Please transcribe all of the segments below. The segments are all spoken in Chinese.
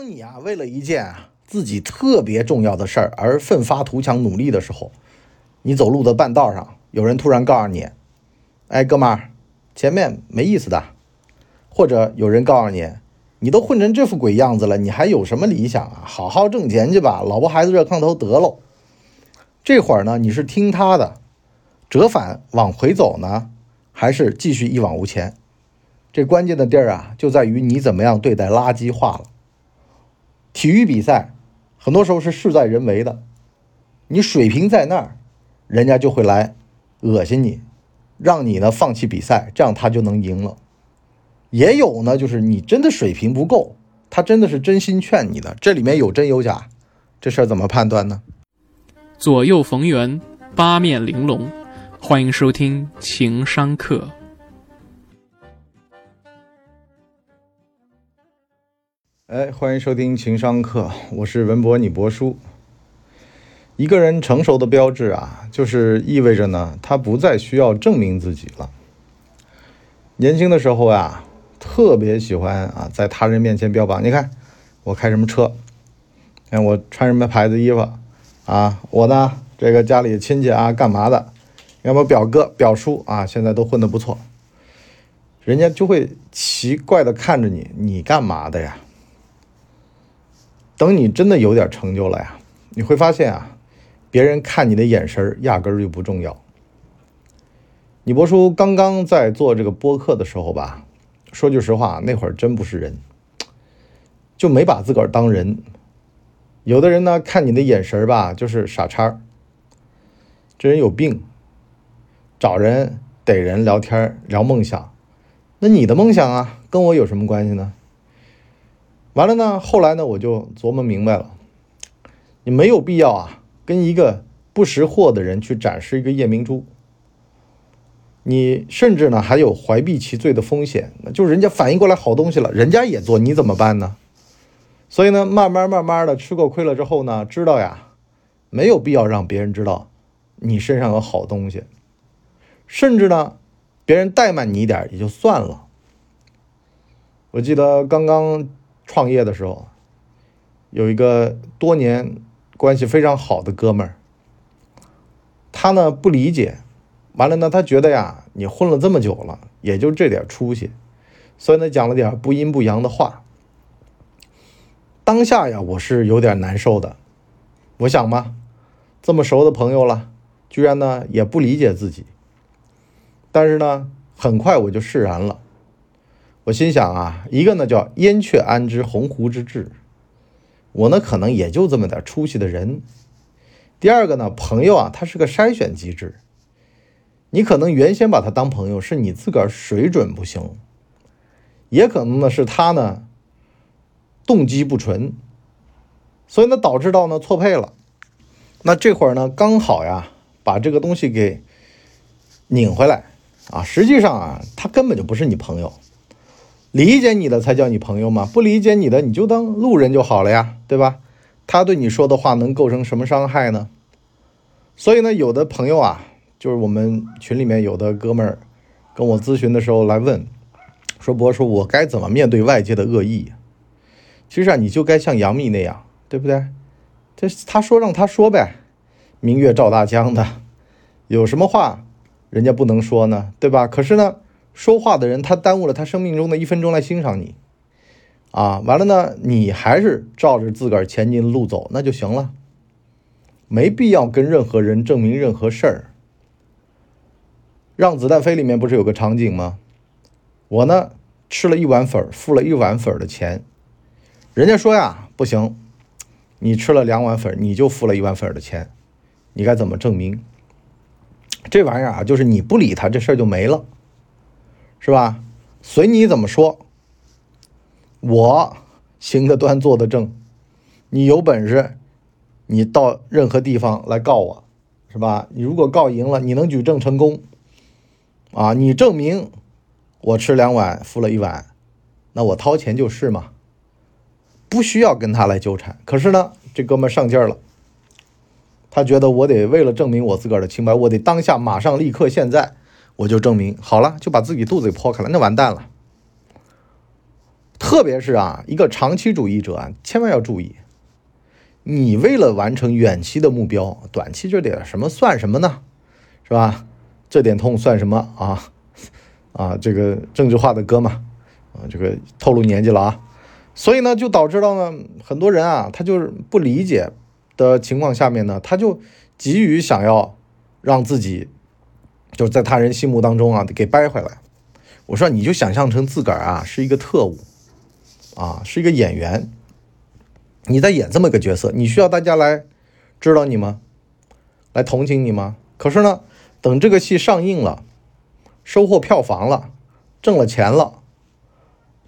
当你啊为了一件啊自己特别重要的事儿而奋发图强努力的时候，你走路的半道上，有人突然告诉你：“哎，哥们儿，前面没意思的。”或者有人告诉你：“你都混成这副鬼样子了，你还有什么理想啊？好好挣钱去吧，老婆孩子热炕头得喽。”这会儿呢，你是听他的，折返往回走呢，还是继续一往无前？这关键的地儿啊，就在于你怎么样对待垃圾话了。体育比赛很多时候是事在人为的，你水平在那儿，人家就会来恶心你，让你呢放弃比赛，这样他就能赢了。也有呢，就是你真的水平不够，他真的是真心劝你的，这里面有真有假，这事儿怎么判断呢？左右逢源，八面玲珑，欢迎收听情商课。哎，欢迎收听情商课，我是文博，你博叔。一个人成熟的标志啊，就是意味着呢，他不再需要证明自己了。年轻的时候呀，特别喜欢啊，在他人面前标榜，你看我开什么车，看我穿什么牌子衣服啊，我呢这个家里亲戚啊干嘛的，要么表哥表叔啊，现在都混得不错，人家就会奇怪的看着你，你干嘛的呀？等你真的有点成就了呀，你会发现啊，别人看你的眼神压根儿就不重要。你博叔刚刚在做这个播客的时候吧，说句实话，那会儿真不是人，就没把自个儿当人。有的人呢，看你的眼神吧，就是傻叉这人有病，找人逮人聊天聊梦想，那你的梦想啊，跟我有什么关系呢？完了呢，后来呢，我就琢磨明白了，你没有必要啊，跟一个不识货的人去展示一个夜明珠。你甚至呢，还有怀璧其罪的风险，就人家反应过来好东西了，人家也做，你怎么办呢？所以呢，慢慢慢慢的吃过亏了之后呢，知道呀，没有必要让别人知道你身上有好东西，甚至呢，别人怠慢你一点也就算了。我记得刚刚。创业的时候，有一个多年关系非常好的哥们儿，他呢不理解，完了呢他觉得呀，你混了这么久了，也就这点出息，所以呢讲了点不阴不阳的话。当下呀，我是有点难受的。我想嘛，这么熟的朋友了，居然呢也不理解自己。但是呢，很快我就释然了。我心想啊，一个呢叫燕雀安知鸿鹄之志，我呢可能也就这么点出息的人。第二个呢，朋友啊，他是个筛选机制，你可能原先把他当朋友，是你自个儿水准不行，也可能呢是他呢动机不纯，所以呢导致到呢错配了。那这会儿呢刚好呀，把这个东西给拧回来啊，实际上啊，他根本就不是你朋友。理解你的才叫你朋友嘛？不理解你的，你就当路人就好了呀，对吧？他对你说的话能构成什么伤害呢？所以呢，有的朋友啊，就是我们群里面有的哥们儿跟我咨询的时候来问，说博说我该怎么面对外界的恶意？其实啊，你就该像杨幂那样，对不对？这他说让他说呗，明月照大江的，有什么话人家不能说呢？对吧？可是呢？说话的人，他耽误了他生命中的一分钟来欣赏你，啊，完了呢，你还是照着自个儿前进的路走，那就行了，没必要跟任何人证明任何事儿。让子弹飞里面不是有个场景吗？我呢吃了一碗粉，付了一碗粉的钱，人家说呀不行，你吃了两碗粉，你就付了一碗粉的钱，你该怎么证明？这玩意儿啊，就是你不理他，这事儿就没了。是吧？随你怎么说，我行得端，坐得正。你有本事，你到任何地方来告我，是吧？你如果告赢了，你能举证成功，啊，你证明我吃两碗，付了一碗，那我掏钱就是嘛，不需要跟他来纠缠。可是呢，这哥们上劲儿了，他觉得我得为了证明我自个儿的清白，我得当下马上立刻现在。我就证明好了，就把自己肚子给剖开了，那完蛋了。特别是啊，一个长期主义者啊，千万要注意，你为了完成远期的目标，短期这点什么算什么呢？是吧？这点痛算什么啊？啊，这个政治化的歌嘛，啊，这个透露年纪了啊。所以呢，就导致到呢，很多人啊，他就是不理解的情况下面呢，他就急于想要让自己就是在他人心目当中啊给掰回来。我说，你就想象成自个儿啊是一个特务，啊是一个演员，你在演这么个角色，你需要大家来知道你吗？来同情你吗？可是呢，等这个戏上映了，收获票房了，挣了钱了，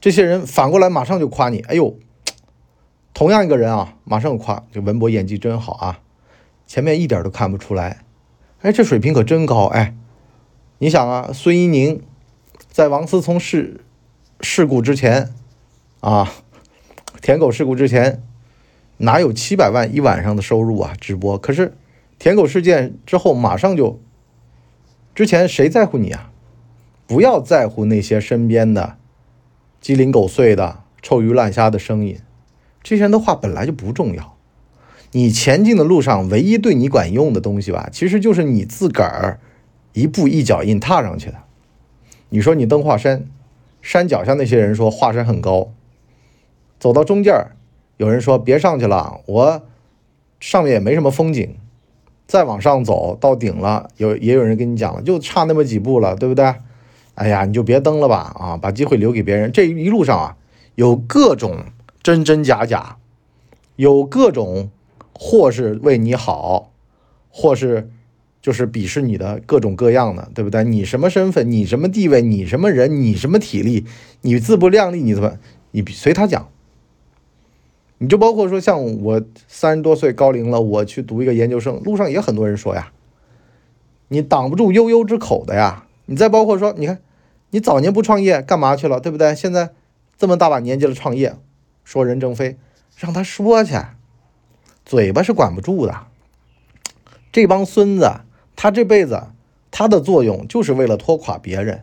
这些人反过来马上就夸你，哎呦，同样一个人啊，马上夸这文博演技真好啊，前面一点都看不出来，哎，这水平可真高，哎，你想啊，孙一宁。在王思聪事事故之前，啊，舔狗事故之前，哪有七百万一晚上的收入啊？直播可是，舔狗事件之后马上就，之前谁在乎你啊？不要在乎那些身边的鸡零狗碎的臭鱼烂虾的声音，这些人的话本来就不重要。你前进的路上唯一对你管用的东西吧，其实就是你自个儿一步一脚印踏上去的。你说你登华山，山脚下那些人说华山很高，走到中间有人说别上去了，我上面也没什么风景，再往上走到顶了，有也有人跟你讲了，就差那么几步了，对不对？哎呀，你就别登了吧，啊，把机会留给别人。这一路上啊，有各种真真假假，有各种或是为你好，或是。就是鄙视你的各种各样的，对不对？你什么身份？你什么地位？你什么人？你什么体力？你自不量力？你怎么？你随他讲。你就包括说，像我三十多岁高龄了，我去读一个研究生，路上也很多人说呀，你挡不住悠悠之口的呀。你再包括说，你看，你早年不创业干嘛去了？对不对？现在这么大把年纪了创业，说任正非，让他说去，嘴巴是管不住的。这帮孙子。他这辈子，他的作用就是为了拖垮别人，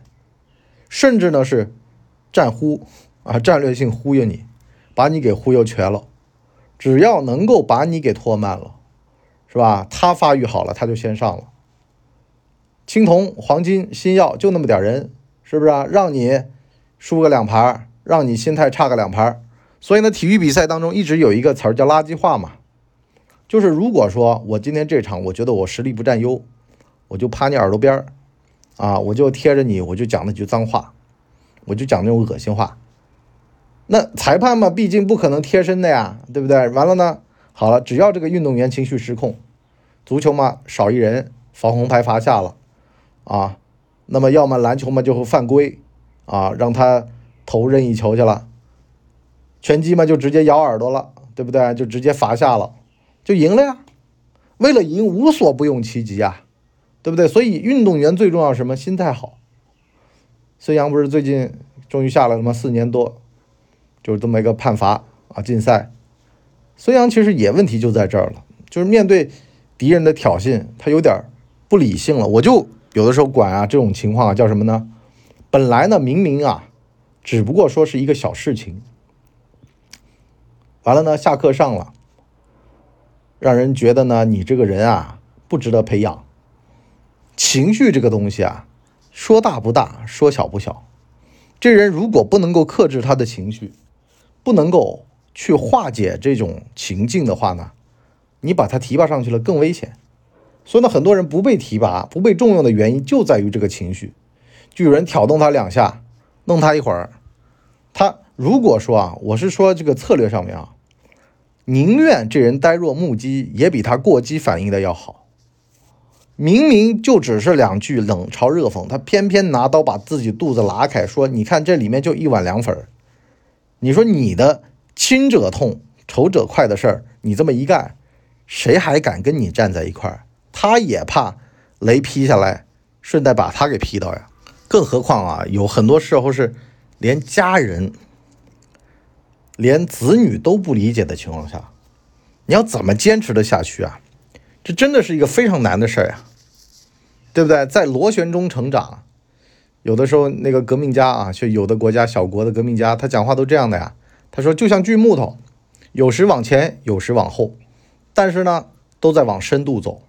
甚至呢是战忽啊，战略性忽悠你，把你给忽悠瘸了。只要能够把你给拖慢了，是吧？他发育好了，他就先上了。青铜、黄金、新药就那么点人，是不是啊？让你输个两盘，让你心态差个两盘。所以呢，体育比赛当中一直有一个词儿叫垃圾话嘛，就是如果说我今天这场，我觉得我实力不占优。我就趴你耳朵边儿，啊，我就贴着你，我就讲那句脏话，我就讲那种恶心话。那裁判嘛，毕竟不可能贴身的呀，对不对？完了呢，好了，只要这个运动员情绪失控，足球嘛少一人，防红牌罚下了，啊，那么要么篮球嘛就会犯规，啊，让他投任意球去了。拳击嘛就直接咬耳朵了，对不对？就直接罚下了，就赢了呀。为了赢，无所不用其极啊。对不对？所以运动员最重要什么？心态好。孙杨不是最近终于下了什么四年多，就是这么一个判罚啊，禁赛。孙杨其实也问题就在这儿了，就是面对敌人的挑衅，他有点不理性了。我就有的时候管啊这种情况啊叫什么呢？本来呢明明啊，只不过说是一个小事情，完了呢下课上了，让人觉得呢你这个人啊不值得培养。情绪这个东西啊，说大不大，说小不小。这人如果不能够克制他的情绪，不能够去化解这种情境的话呢，你把他提拔上去了更危险。所以呢，很多人不被提拔、不被重用的原因就在于这个情绪。就有人挑动他两下，弄他一会儿。他如果说啊，我是说这个策略上面啊，宁愿这人呆若木鸡，也比他过激反应的要好。明明就只是两句冷嘲热讽，他偏偏拿刀把自己肚子拉开，说：“你看这里面就一碗凉粉儿你说你的亲者痛，仇者快的事儿，你这么一干，谁还敢跟你站在一块儿？他也怕雷劈下来，顺带把他给劈到呀。更何况啊，有很多时候是连家人、连子女都不理解的情况下，你要怎么坚持的下去啊？这真的是一个非常难的事儿呀。”对不对？在螺旋中成长，有的时候那个革命家啊，就有的国家小国的革命家，他讲话都这样的呀。他说就像锯木头，有时往前，有时往后，但是呢，都在往深度走。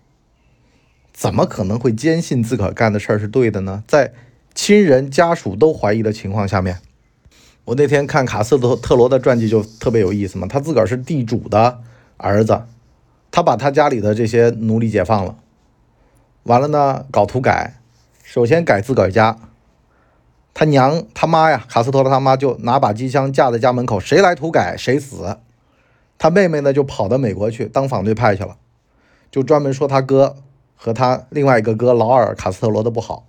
怎么可能会坚信自个儿干的事儿是对的呢？在亲人家属都怀疑的情况下面，我那天看卡斯特特罗的传记就特别有意思嘛。他自个儿是地主的儿子，他把他家里的这些奴隶解放了，完了呢搞土改，首先改自个儿家。他娘他妈呀，卡斯特罗他妈就拿把机枪架在家门口，谁来土改谁死。他妹妹呢就跑到美国去当反对派去了，就专门说他哥和他另外一个哥劳尔卡斯特罗的不好。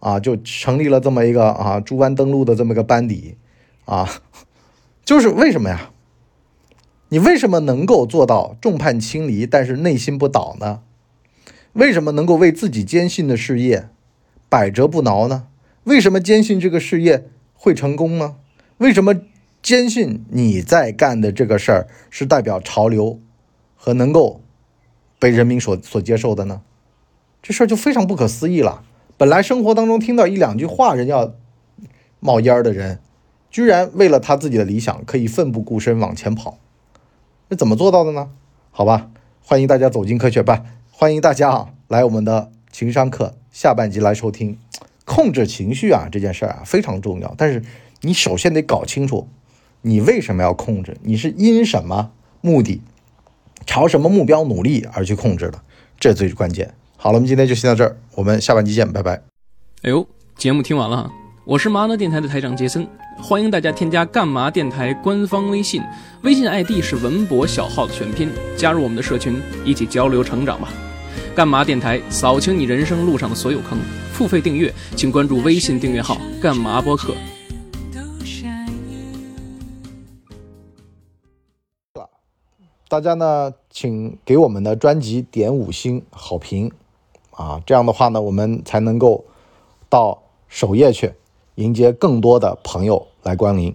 啊，就成立了这么一个啊，猪湾登陆的这么个班底，啊，就是为什么呀？你为什么能够做到众叛亲离，但是内心不倒呢？为什么能够为自己坚信的事业百折不挠呢？为什么坚信这个事业会成功呢？为什么坚信你在干的这个事儿是代表潮流和能够被人民所所接受的呢？这事儿就非常不可思议了。本来生活当中听到一两句话，人要冒烟的人，居然为了他自己的理想可以奋不顾身往前跑，那怎么做到的呢？好吧，欢迎大家走进科学吧，欢迎大家啊来我们的情商课下半集来收听。控制情绪啊这件事儿啊非常重要，但是你首先得搞清楚你为什么要控制，你是因什么目的，朝什么目标努力而去控制的，这最关键。好了，我们今天就先到这儿，我们下半集见，拜拜。哎呦，节目听完了，我是麻辣电台的台长杰森，欢迎大家添加干嘛电台官方微信，微信 ID 是文博小号的全拼，加入我们的社群，一起交流成长吧。干嘛电台扫清你人生路上的所有坑，付费订阅请关注微信订阅号干嘛播客。大家呢，请给我们的专辑点五星好评。啊，这样的话呢，我们才能够到首页去迎接更多的朋友来光临。